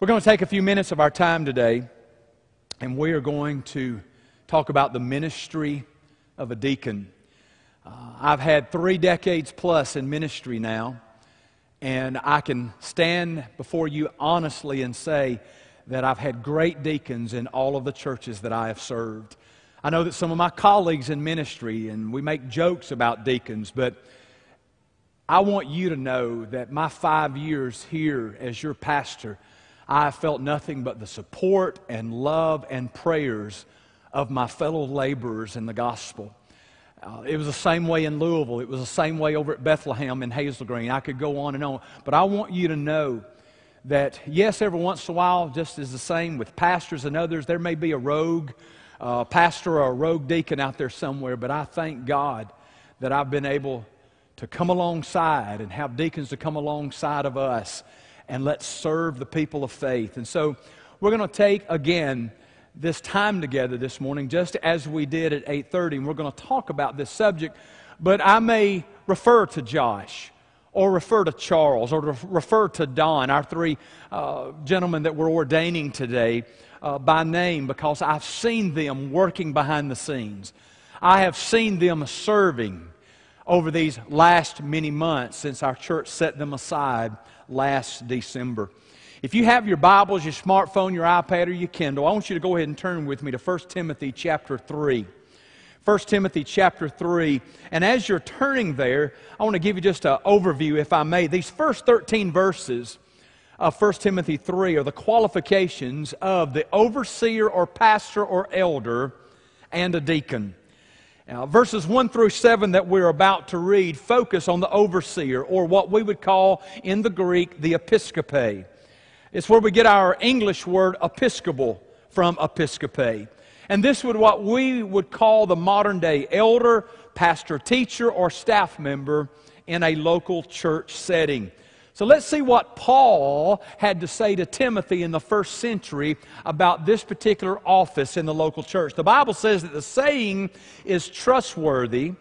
We're going to take a few minutes of our time today, and we are going to talk about the ministry of a deacon. Uh, I've had three decades plus in ministry now, and I can stand before you honestly and say that I've had great deacons in all of the churches that I have served. I know that some of my colleagues in ministry, and we make jokes about deacons, but I want you to know that my five years here as your pastor, I felt nothing but the support and love and prayers of my fellow laborers in the gospel. Uh, it was the same way in Louisville. It was the same way over at Bethlehem in Hazel Green. I could go on and on. But I want you to know that, yes, every once in a while, just as the same with pastors and others, there may be a rogue uh, pastor or a rogue deacon out there somewhere, but I thank God that I've been able to come alongside and have deacons to come alongside of us and let's serve the people of faith. And so we're going to take again this time together this morning just as we did at 8:30 and we're going to talk about this subject but I may refer to Josh or refer to Charles or refer to Don our three uh, gentlemen that we're ordaining today uh, by name because I've seen them working behind the scenes. I have seen them serving over these last many months since our church set them aside last December. If you have your Bibles, your smartphone, your iPad, or your Kindle, I want you to go ahead and turn with me to 1 Timothy chapter 3. 1 Timothy chapter 3. And as you're turning there, I want to give you just an overview, if I may. These first 13 verses of 1 Timothy 3 are the qualifications of the overseer or pastor or elder and a deacon. Now, verses 1 through 7 that we're about to read focus on the overseer, or what we would call in the Greek the episcope. It's where we get our English word episcopal from episcope. And this would what we would call the modern day elder, pastor, teacher, or staff member in a local church setting. So let's see what Paul had to say to Timothy in the first century about this particular office in the local church. The Bible says that the saying is trustworthy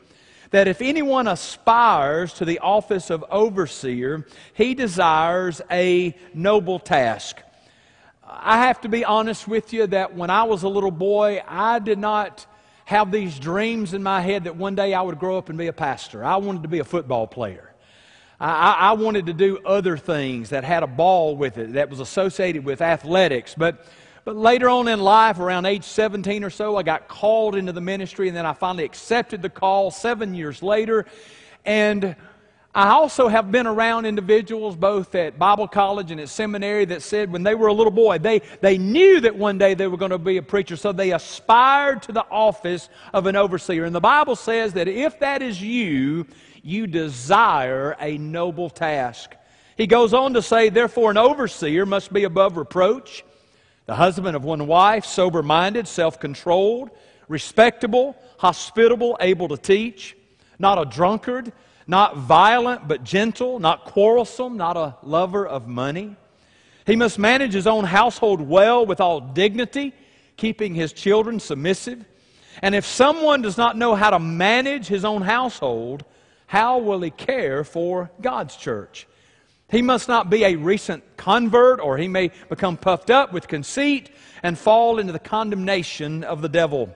that if anyone aspires to the office of overseer, he desires a noble task. I have to be honest with you that when I was a little boy, I did not have these dreams in my head that one day I would grow up and be a pastor. I wanted to be a football player. I, I, wanted to do other things that had a ball with it, that was associated with athletics. But, but later on in life, around age 17 or so, I got called into the ministry, and then I finally accepted the call seven years later. And I also have been around individuals, both at Bible college and at seminary, that said when they were a little boy, they, they knew that one day they were going to be a preacher, so they aspired to the office of an overseer. And the Bible says that if that is you, you desire a noble task. He goes on to say, therefore, an overseer must be above reproach, the husband of one wife, sober minded, self controlled, respectable, hospitable, able to teach, not a drunkard, not violent but gentle, not quarrelsome, not a lover of money. He must manage his own household well with all dignity, keeping his children submissive. And if someone does not know how to manage his own household, how will he care for God's church? He must not be a recent convert, or he may become puffed up with conceit and fall into the condemnation of the devil.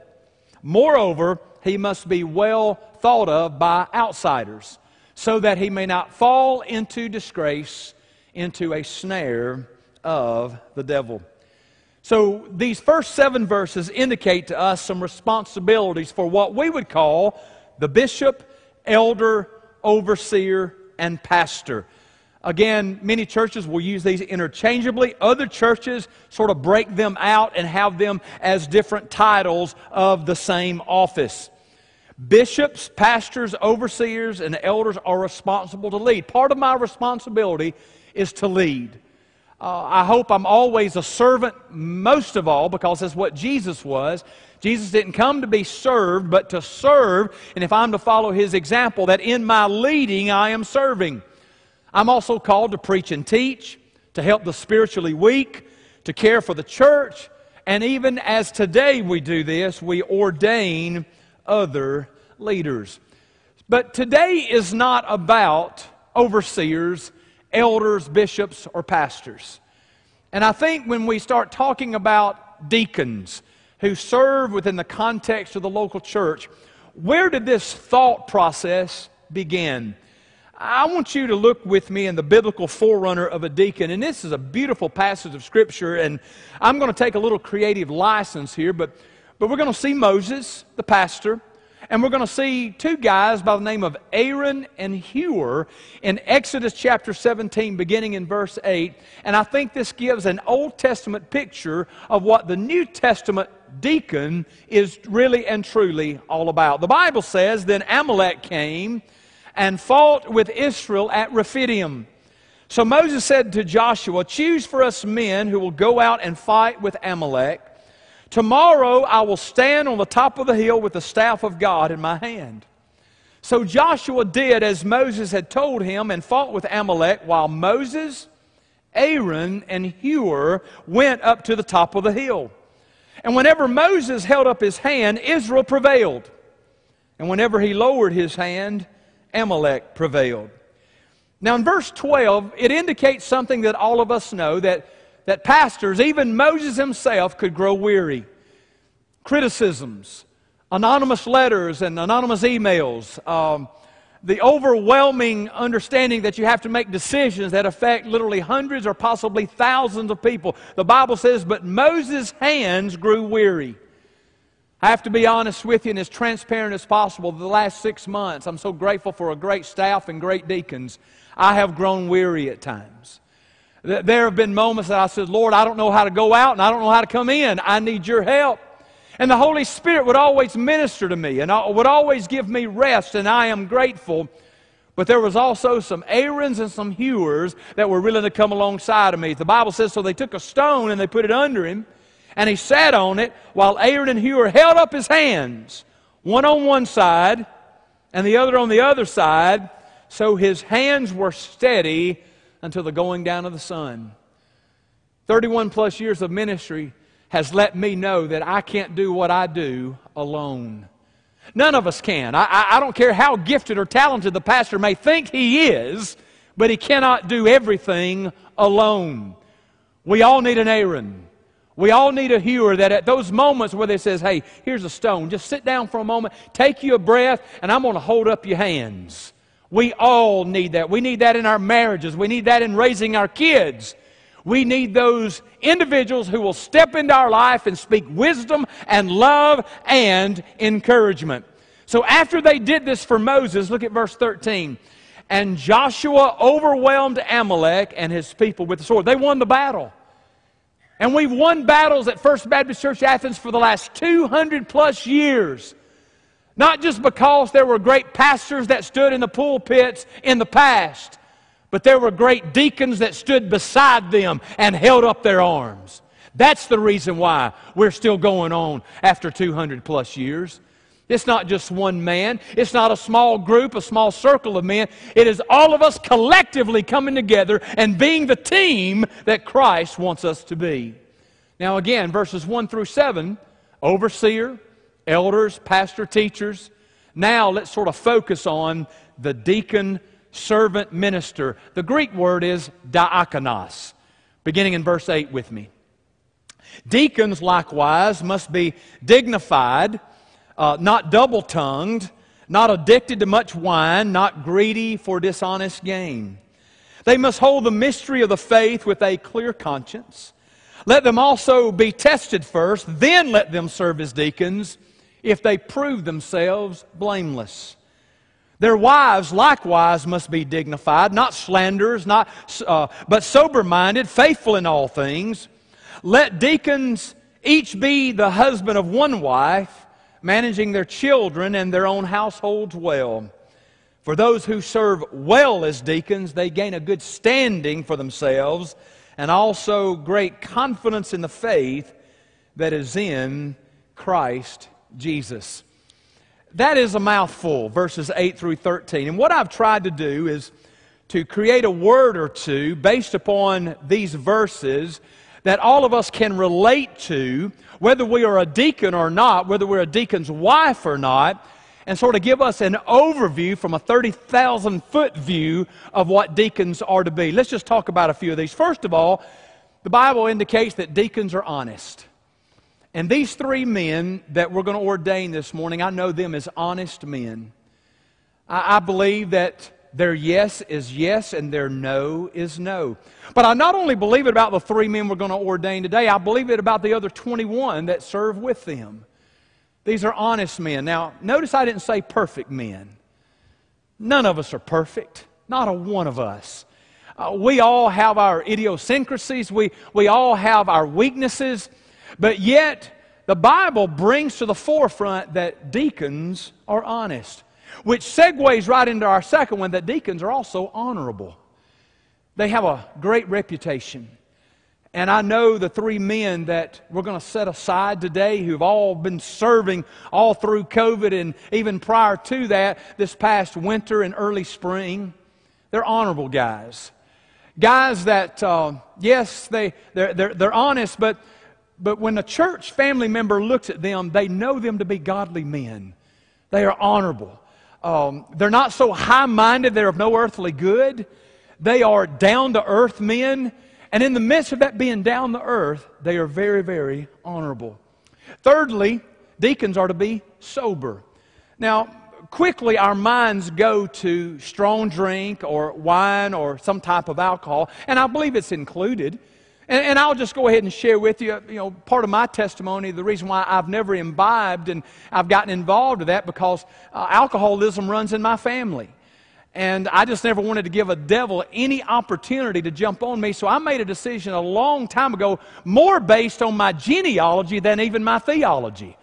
Moreover, he must be well thought of by outsiders, so that he may not fall into disgrace, into a snare of the devil. So, these first seven verses indicate to us some responsibilities for what we would call the bishop elder, overseer, and pastor. Again, many churches will use these interchangeably. Other churches sort of break them out and have them as different titles of the same office. Bishops, pastors, overseers, and elders are responsible to lead. Part of my responsibility is to lead. Uh, I hope I'm always a servant, most of all, because that's what Jesus was. Jesus didn't come to be served, but to serve. And if I'm to follow his example, that in my leading I am serving. I'm also called to preach and teach, to help the spiritually weak, to care for the church, and even as today we do this, we ordain other leaders. But today is not about overseers elders, bishops, or pastors. And I think when we start talking about deacons who serve within the context of the local church, where did this thought process begin? I want you to look with me in the biblical forerunner of a deacon. And this is a beautiful passage of Scripture. And I'm going to take a little creative license here, but, but we're going to see Moses, the pastor. And we're going to see two guys by the name of Aaron and Hur in Exodus chapter 17, beginning in verse 8. And I think this gives an Old Testament picture of what the New Testament deacon is really and truly all about. The Bible says, Then Amalek came and fought with Israel at Rephidim. So Moses said to Joshua, Choose for us men who will go out and fight with Amalek. Tomorrow I will stand on the top of the hill with the staff of God in my hand. So Joshua did as Moses had told him and fought with Amalek while Moses, Aaron, and Hur went up to the top of the hill. And whenever Moses held up his hand, Israel prevailed. And whenever he lowered his hand, Amalek prevailed. Now, in verse 12, it indicates something that all of us know that, that pastors, even Moses himself, could grow weary. Criticisms, anonymous letters, and anonymous emails. Um, the overwhelming understanding that you have to make decisions that affect literally hundreds or possibly thousands of people. The Bible says, But Moses' hands grew weary. I have to be honest with you and as transparent as possible. The last six months, I'm so grateful for a great staff and great deacons. I have grown weary at times. There have been moments that I said, Lord, I don't know how to go out and I don't know how to come in. I need your help. And the Holy Spirit would always minister to me and would always give me rest, and I am grateful. But there was also some Aarons and some Hurs that were willing to come alongside of me. The Bible says, so they took a stone and they put it under him, and he sat on it while Aaron and Hur held up his hands, one on one side and the other on the other side, so his hands were steady until the going down of the sun. 31 plus years of ministry has let me know that I can't do what I do alone. None of us can. I, I, I, don't care how gifted or talented the pastor may think he is, but he cannot do everything alone. We all need an Aaron. We all need a Hur that at those moments where they says, hey, here's a stone, just sit down for a moment, take you a breath, and I'm going to hold up your hands. We all need that. We need that in our marriages. We need that in raising our kids. We need those individuals who will step into our life and speak wisdom and love and encouragement. So after they did this for Moses, look at verse 13. And Joshua overwhelmed Amalek and his people with the sword. They won the battle. And we've won battles at First Baptist Church Athens for the last 200 plus years. Not just because there were great pastors that stood in the pulpits in the past, but there were great deacons that stood beside them and held up their arms. That's the reason why we're still going on after 200 plus years. It's not just one man. It's not a small group, a small circle of men. It is all of us collectively coming together and being the team that Christ wants us to be. Now, again, verses 1 through 7 overseer, elders, pastor, teachers. Now, let's sort of focus on the deacon, servant, minister. The Greek word is diakonos, beginning in verse 8 with me. Deacons, likewise, must be dignified uh, not double tongued, not addicted to much wine, not greedy for dishonest gain. They must hold the mystery of the faith with a clear conscience. Let them also be tested first, then let them serve as deacons if they prove themselves blameless. Their wives likewise must be dignified, not slanderers, not, uh, but sober minded, faithful in all things. Let deacons each be the husband of one wife managing their children and their own households well. For those who serve well as deacons, they gain a good standing for themselves and also great confidence in the faith that is in Christ Jesus. That is a mouthful, verses 8 through 13. And what I've tried to do is to create a word or two based upon these verses that all of us can relate to, whether we are a deacon or not, whether we're a deacon's wife or not, and sort of give us an overview from a 30,000 foot view of what deacons are to be. Let's just talk about a few of these. First of all, the Bible indicates that deacons are honest. And these three men that we're going to ordain this morning, I know them as honest men. I, I believe that their yes is yes and their no is no. But I not only believe it about the three men we're going to ordain today, I believe it about the other 21 that serve with them. These are honest men. Now, notice I didn't say perfect men. None of us are perfect, not a one of us. Uh, we all have our idiosyncrasies, we, we all have our weaknesses, but yet the Bible brings to the forefront that deacons are honest. Which segues right into our second one that deacons are also honorable. They have a great reputation. And I know the three men that we're going to set aside today who've all been serving all through COVID and even prior to that, this past winter and early spring. They're honorable guys. Guys that, uh, yes, they, they're, they're, they're honest, but, but when a church family member looks at them, they know them to be godly men. They are honorable. Um, they're not so high minded, they're of no earthly good. They are down to earth men. And in the midst of that being down to earth, they are very, very honorable. Thirdly, deacons are to be sober. Now, quickly our minds go to strong drink or wine or some type of alcohol, and I believe it's included. And, and, I'll just go ahead and share with you, you know, part of my testimony, the reason why I've never imbibed and I've gotten involved with that because uh, alcoholism runs in my family. And I just never wanted to give a devil any opportunity to jump on me. So I made a decision a long time ago, more based on my genealogy than even my theology.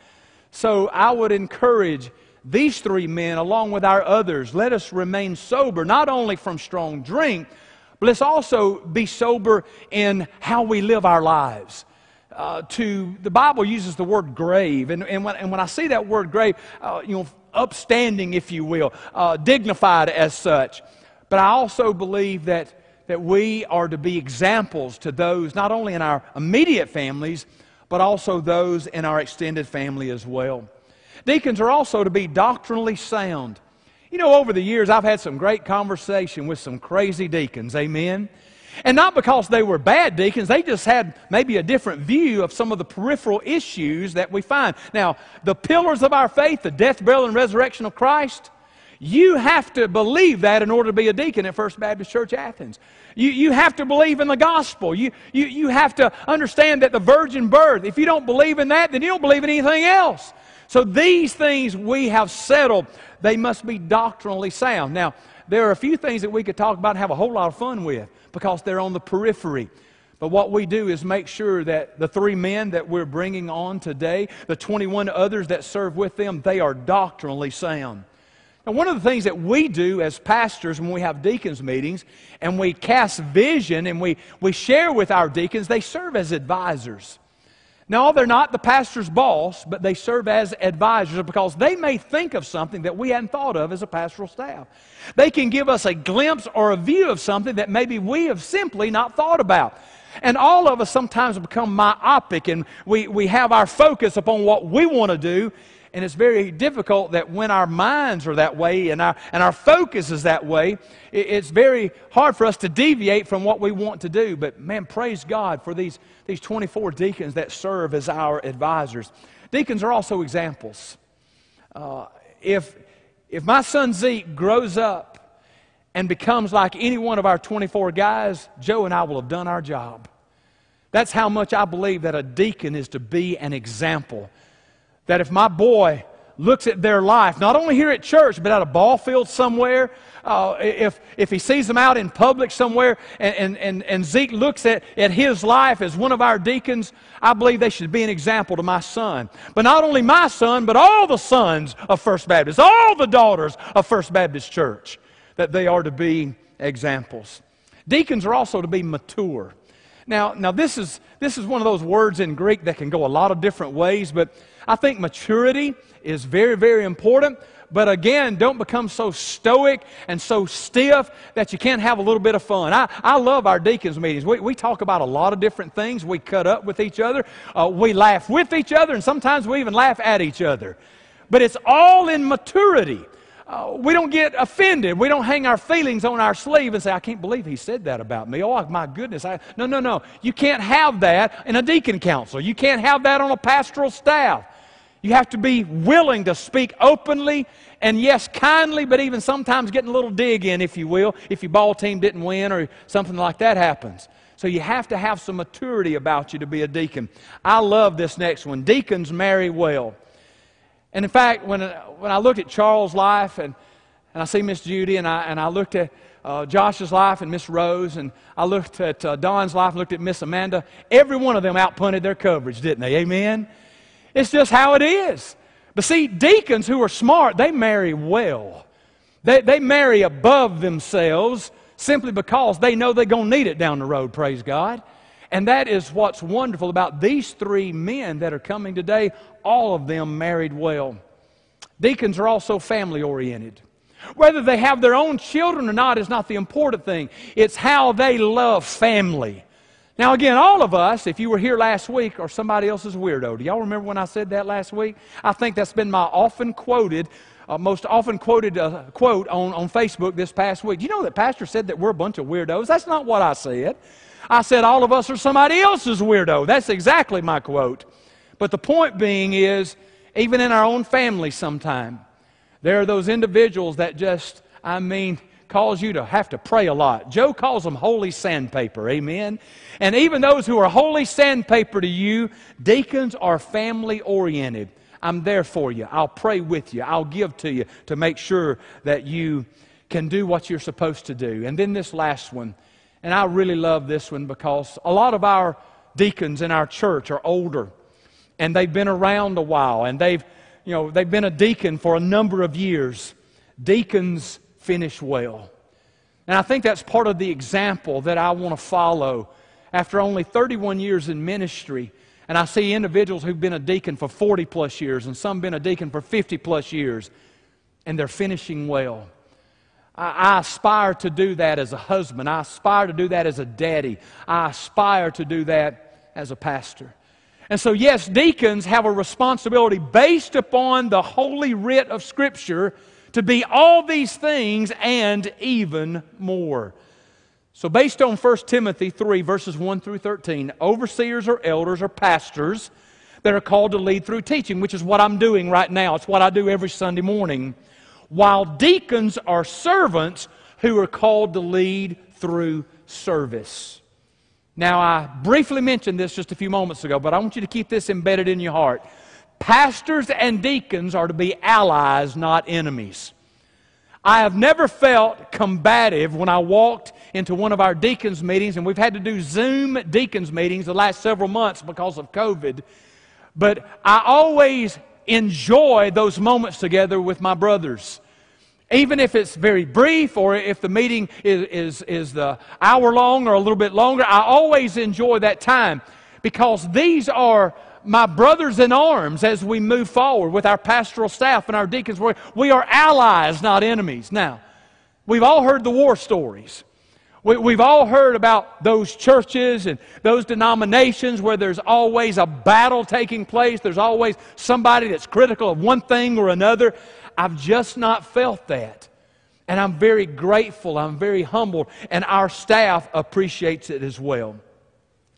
So I would encourage these three men, along with our others, let us remain sober, not only from strong drink, but let's also be sober in how we live our lives. Uh, to the Bible uses the word grave, and, and, when, and when I see that word grave, uh, you know, upstanding, if you will, uh, dignified as such. But I also believe that, that we are to be examples to those, not only in our immediate families, but also those in our extended family as well. Deacons are also to be doctrinally sound. You know, over the years, I've had some great conversation with some crazy deacons. Amen. And not because they were bad deacons, they just had maybe a different view of some of the peripheral issues that we find. Now, the pillars of our faith, the death, burial, and resurrection of Christ, you have to believe that in order to be a deacon at First Baptist Church Athens. You, you have to believe in the gospel. You, you, you have to understand that the virgin birth, if you don't believe in that, then you don't believe in anything else. So these things we have settled, they must be doctrinally sound. Now, there are a few things that we could talk about and have a whole lot of fun with because they're on the periphery. But what we do is make sure that the three men that we're bringing on today, the 21 others that serve with them, they are doctrinally sound. Now, one of the things that we do as pastors when we have deacons meetings and we cast vision and we, we share with our deacons, they serve as advisors. No, they're not the pastor's boss, but they serve as advisors because they may think of something that we hadn't thought of as a pastoral staff. They can give us a glimpse or a view of something that maybe we have simply not thought about. And all of us sometimes become myopic and we, we have our focus upon what we want to do and it's very difficult that when our minds are that way and our, and our focus is that way, it, it's very hard for us to deviate from what we want to do. But man, praise God for these, these 24 deacons that serve as our advisors. Deacons are also examples. Uh, if, if my son Zeke grows up and becomes like any one of our 24 guys, Joe and I will have done our job. That's how much I believe that a deacon is to be an example that if my boy looks at their life, not only here at church, but at a ball field somewhere, uh, if, if he sees them out in public somewhere, and, and, and Zeke looks at, at his life as one of our deacons, I believe they should be an example to my son. But not only my son, but all the sons of First Baptist, all the daughters of First Baptist Church, that they are to be examples. Deacons are also to be mature. Now, now this, is, this is one of those words in Greek that can go a lot of different ways, but I think maturity is very, very important. But again, don't become so stoic and so stiff that you can't have a little bit of fun. I, I love our deacons' meetings. We, we talk about a lot of different things. We cut up with each other, uh, we laugh with each other, and sometimes we even laugh at each other. But it's all in maturity. Uh, we don't get offended. We don't hang our feelings on our sleeve and say, I can't believe he said that about me. Oh, my goodness. I, no, no, no. You can't have that in a deacon council. You can't have that on a pastoral staff. You have to be willing to speak openly and, yes, kindly, but even sometimes getting a little dig in, if you will, if your ball team didn't win or something like that happens. So you have to have some maturity about you to be a deacon. I love this next one. Deacons marry well. And in fact, when, when I looked at Charles' life and, and I see Miss Judy and I, and I looked at uh, Josh's life and Miss Rose and I looked at uh, Don's life and looked at Miss Amanda, every one of them outpunted their coverage, didn't they? Amen? It's just how it is. But see, deacons who are smart, they marry well. They, they marry above themselves simply because they know they're going to need it down the road, praise God. And that is what's wonderful about these three men that are coming today. All of them married well. Deacons are also family oriented. Whether they have their own children or not is not the important thing. It's how they love family. Now, again, all of us, if you were here last week, are somebody else's weirdo. Do y'all remember when I said that last week? I think that's been my often quoted, uh, most often quoted uh, quote on, on Facebook this past week. You know that Pastor said that we're a bunch of weirdos? That's not what I said. I said, all of us are somebody else's weirdo. That's exactly my quote. But the point being is, even in our own family sometime, there are those individuals that just, I mean, cause you to have to pray a lot. Joe calls them holy sandpaper, amen? And even those who are holy sandpaper to you, deacons are family oriented. I'm there for you. I'll pray with you. I'll give to you to make sure that you can do what you're supposed to do. And then this last one, and I really love this one because a lot of our deacons in our church are older and they've been around a while and they've, you know, they've been a deacon for a number of years. Deacons finish well. And I think that's part of the example that I want to follow after only 31 years in ministry. And I see individuals who've been a deacon for 40 plus years and some been a deacon for 50 plus years, and they're finishing well. I, aspire to do that as a husband. I aspire to do that as a daddy. I aspire to do that as a pastor. And so, yes, deacons have a responsibility based upon the holy writ of Scripture to be all these things and even more. So, based on 1 Timothy 3, verses 1 through 13, overseers or elders or pastors that are called to lead through teaching, which is what I'm doing right now. It's what I do every Sunday morning while deacons are servants who are called to lead through service. Now, I briefly mentioned this just a few moments ago, but I want you to keep this embedded in your heart. Pastors and deacons are to be allies, not enemies. I have never felt combative when I walked into one of our deacons' meetings, and we've had to do Zoom deacons' meetings the last several months because of COVID. But I always enjoy those moments together with my brothers. Even if it's very brief or if the meeting is, is, is the hour long or a little bit longer, I always enjoy that time because these are my brothers in arms as we move forward with our pastoral staff and our deacons. We are allies, not enemies. Now, we've all heard the war stories. We, have all heard about those churches and those denominations where there's always a battle taking place. There's always somebody that's critical of one thing or another. I've just not felt that. And I'm very grateful. I'm very humbled. And our staff appreciates it as well.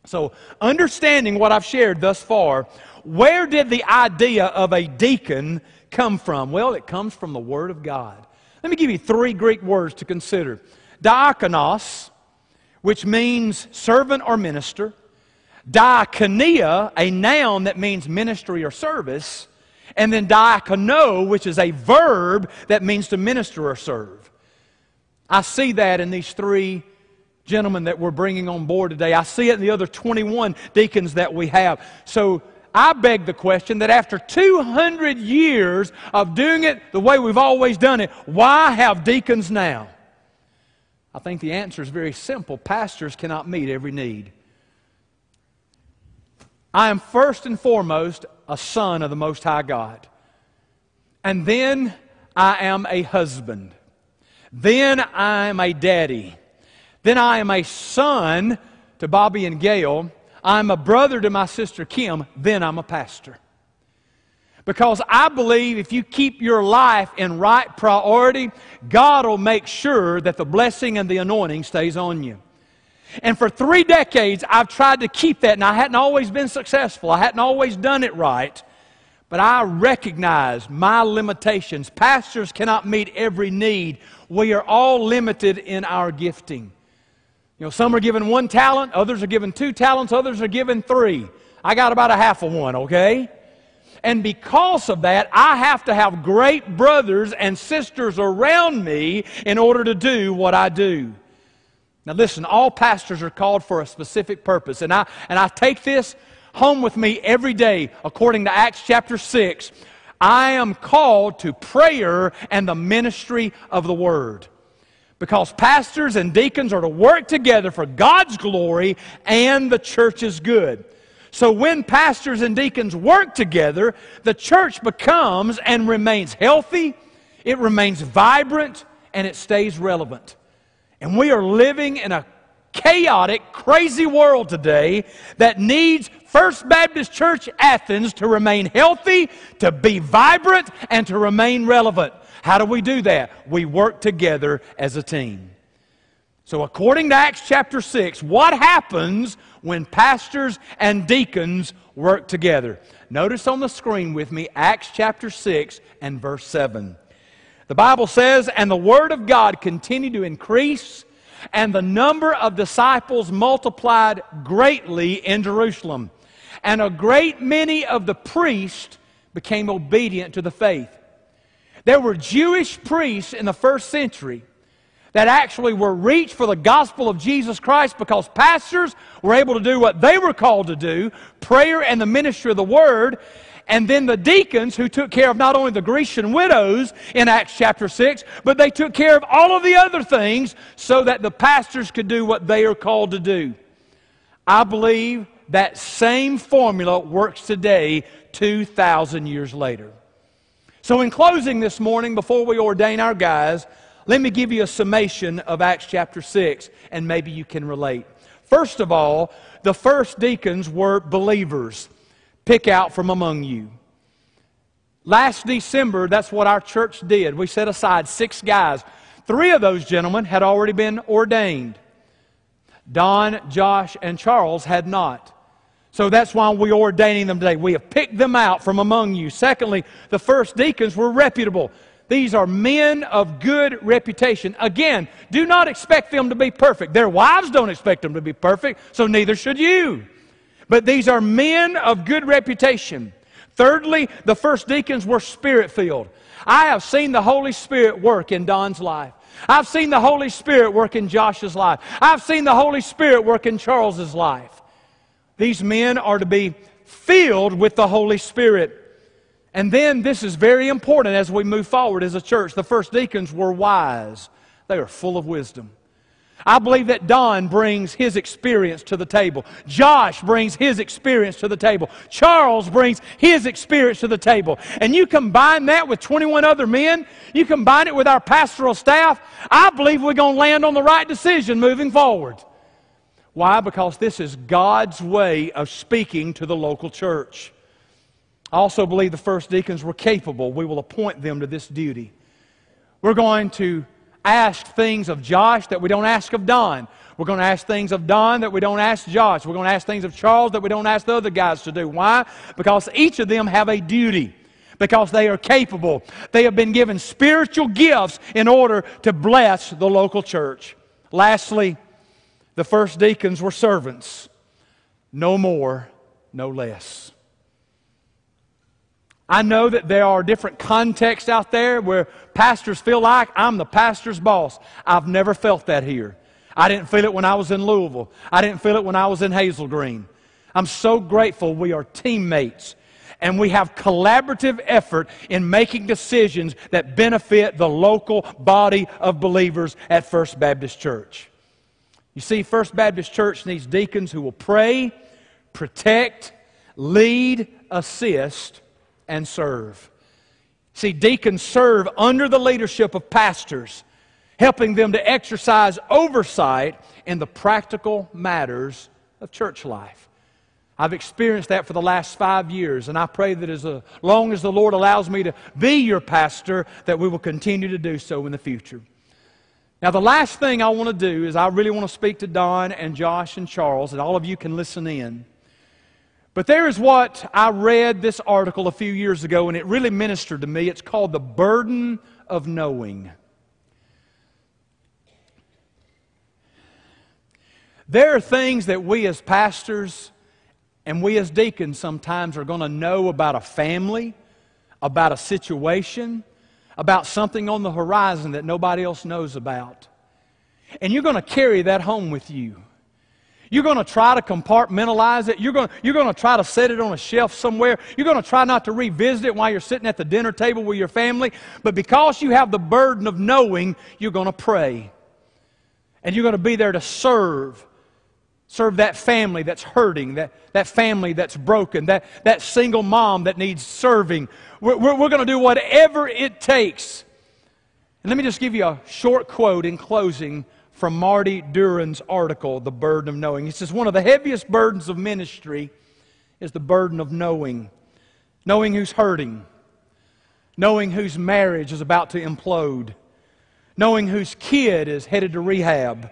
So, understanding what I've shared thus far, where did the idea of a deacon come from? Well, it comes from the Word of God. Let me give you three Greek words to consider diakonos, which means servant or minister, diakonia, a noun that means ministry or service, and then diakono, which is a verb that means to minister or serve. I see that in these three gentlemen that we're bringing on board today. I see it in the other 21 deacons that we have. So I beg the question that after 200 years of doing it the way we've always done it, why have deacons now? I think the answer is very simple. Pastors cannot meet every need. I am first and foremost a son of the Most High God. And then I am a husband. Then I am a daddy. Then I am a son to Bobby and Gail. I'm a brother to my sister Kim. Then I'm a pastor. Because I believe if you keep your life in right priority, God will make sure that the blessing and the anointing stays on you. And for three decades, I've tried to keep that, and I hadn't always been successful. I hadn't always done it right. But I recognize my limitations. Pastors cannot meet every need. We are all limited in our gifting. You know, some are given one talent, others are given two talents, others are given three. I got about a half of one, okay? And because of that, I have to have great brothers and sisters around me in order to do what I do. Now, listen, all pastors are called for a specific purpose. And I, and I take this home with me every day according to Acts chapter 6. I am called to prayer and the ministry of the word. Because pastors and deacons are to work together for God's glory and the church's good. So when pastors and deacons work together, the church becomes and remains healthy, it remains vibrant, and it stays relevant. And we are living in a chaotic, crazy world today that needs First Baptist Church Athens to remain healthy, to be vibrant, and to remain relevant. How do we do that? We work together as a team. So, according to Acts chapter 6, what happens when pastors and deacons work together? Notice on the screen with me Acts chapter 6 and verse 7. The Bible says, And the Word of God continued to increase, and the number of disciples multiplied greatly in Jerusalem. And a great many of the priests became obedient to the faith. There were Jewish priests in the first century that actually were reached for the gospel of Jesus Christ because pastors were able to do what they were called to do prayer and the ministry of the word. And then the deacons who took care of not only the Grecian widows in Acts chapter 6, but they took care of all of the other things so that the pastors could do what they are called to do. I believe that same formula works today, 2,000 years later. So, in closing this morning, before we ordain our guys, let me give you a summation of Acts chapter 6, and maybe you can relate. First of all, the first deacons were believers. Pick out from among you. Last December, that's what our church did. We set aside six guys. Three of those gentlemen had already been ordained. Don, Josh, and Charles had not. So that's why we're ordaining them today. We have picked them out from among you. Secondly, the first deacons were reputable. These are men of good reputation. Again, do not expect them to be perfect. Their wives don't expect them to be perfect, so neither should you. But these are men of good reputation. Thirdly, the first deacons were spirit filled. I have seen the Holy Spirit work in Don's life. I've seen the Holy Spirit work in Josh's life. I've seen the Holy Spirit work in Charles's life. These men are to be filled with the Holy Spirit. And then this is very important as we move forward as a church. The first deacons were wise, they were full of wisdom. I believe that Don brings his experience to the table. Josh brings his experience to the table. Charles brings his experience to the table. And you combine that with 21 other men, you combine it with our pastoral staff, I believe we're going to land on the right decision moving forward. Why? Because this is God's way of speaking to the local church. I also believe the first deacons were capable. We will appoint them to this duty. We're going to ask things of Josh that we don't ask of Don. We're going to ask things of Don that we don't ask Josh. We're going to ask things of Charles that we don't ask the other guys to do. Why? Because each of them have a duty. Because they are capable. They have been given spiritual gifts in order to bless the local church. Lastly, the first deacons were servants. No more, no less. I know that there are different contexts out there where pastors feel like I'm the pastor's boss. I've never felt that here. I didn't feel it when I was in Louisville. I didn't feel it when I was in Hazel Green. I'm so grateful we are teammates and we have collaborative effort in making decisions that benefit the local body of believers at First Baptist Church. You see, First Baptist Church needs deacons who will pray, protect, lead, assist, and serve. See, deacons serve under the leadership of pastors, helping them to exercise oversight in the practical matters of church life. I've experienced that for the last five years, and I pray that as long as the Lord allows me to be your pastor, that we will continue to do so in the future. Now, the last thing I want to do is I really want to speak to Don and Josh and Charles, and all of you can listen in. But there is what I read this article a few years ago, and it really ministered to me. It's called The Burden of Knowing. There are things that we as pastors and we as deacons sometimes are going to know about a family, about a situation, about something on the horizon that nobody else knows about. And you're going to carry that home with you. You're going to try to compartmentalize it. You're going, you're going to try to set it on a shelf somewhere. You're going to try not to revisit it while you're sitting at the dinner table with your family. But because you have the burden of knowing, you're going to pray. And you're going to be there to serve Serve that family that's hurting, that, that family that's broken, that, that single mom that needs serving. We're, we're, we're going to do whatever it takes. And let me just give you a short quote in closing from Marty Duren's article, The Burden of Knowing. He says, One of the heaviest burdens of ministry is the burden of knowing. Knowing who's hurting, knowing whose marriage is about to implode, knowing whose kid is headed to rehab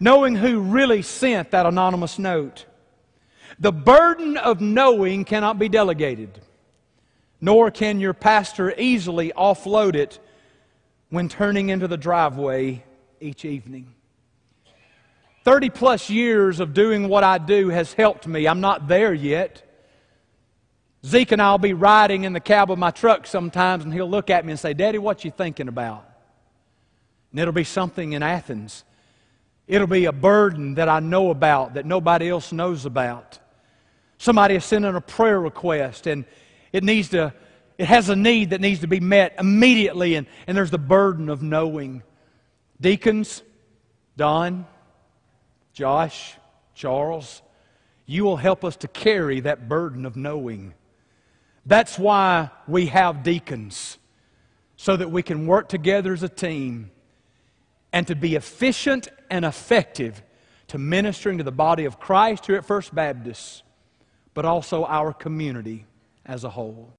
knowing who really sent that anonymous note. The burden of knowing cannot be delegated, nor can your pastor easily offload it when turning into the driveway each evening. 30 plus years of doing what I do has helped me. I'm not there yet. Zeke and I will be riding in the cab of my truck sometimes, and he'll look at me and say, Daddy, what you thinking about? And it'll be something in Athens It'll be a burden that I know about that nobody else knows about. Somebody is sending a prayer request and it needs to, it has a need that needs to be met immediately, and, and there's the burden of knowing. Deacons, Don, Josh, Charles, you will help us to carry that burden of knowing. That's why we have deacons, so that we can work together as a team and to be efficient and effective to ministering to the body of Christ here at First Baptist, but also our community as a whole.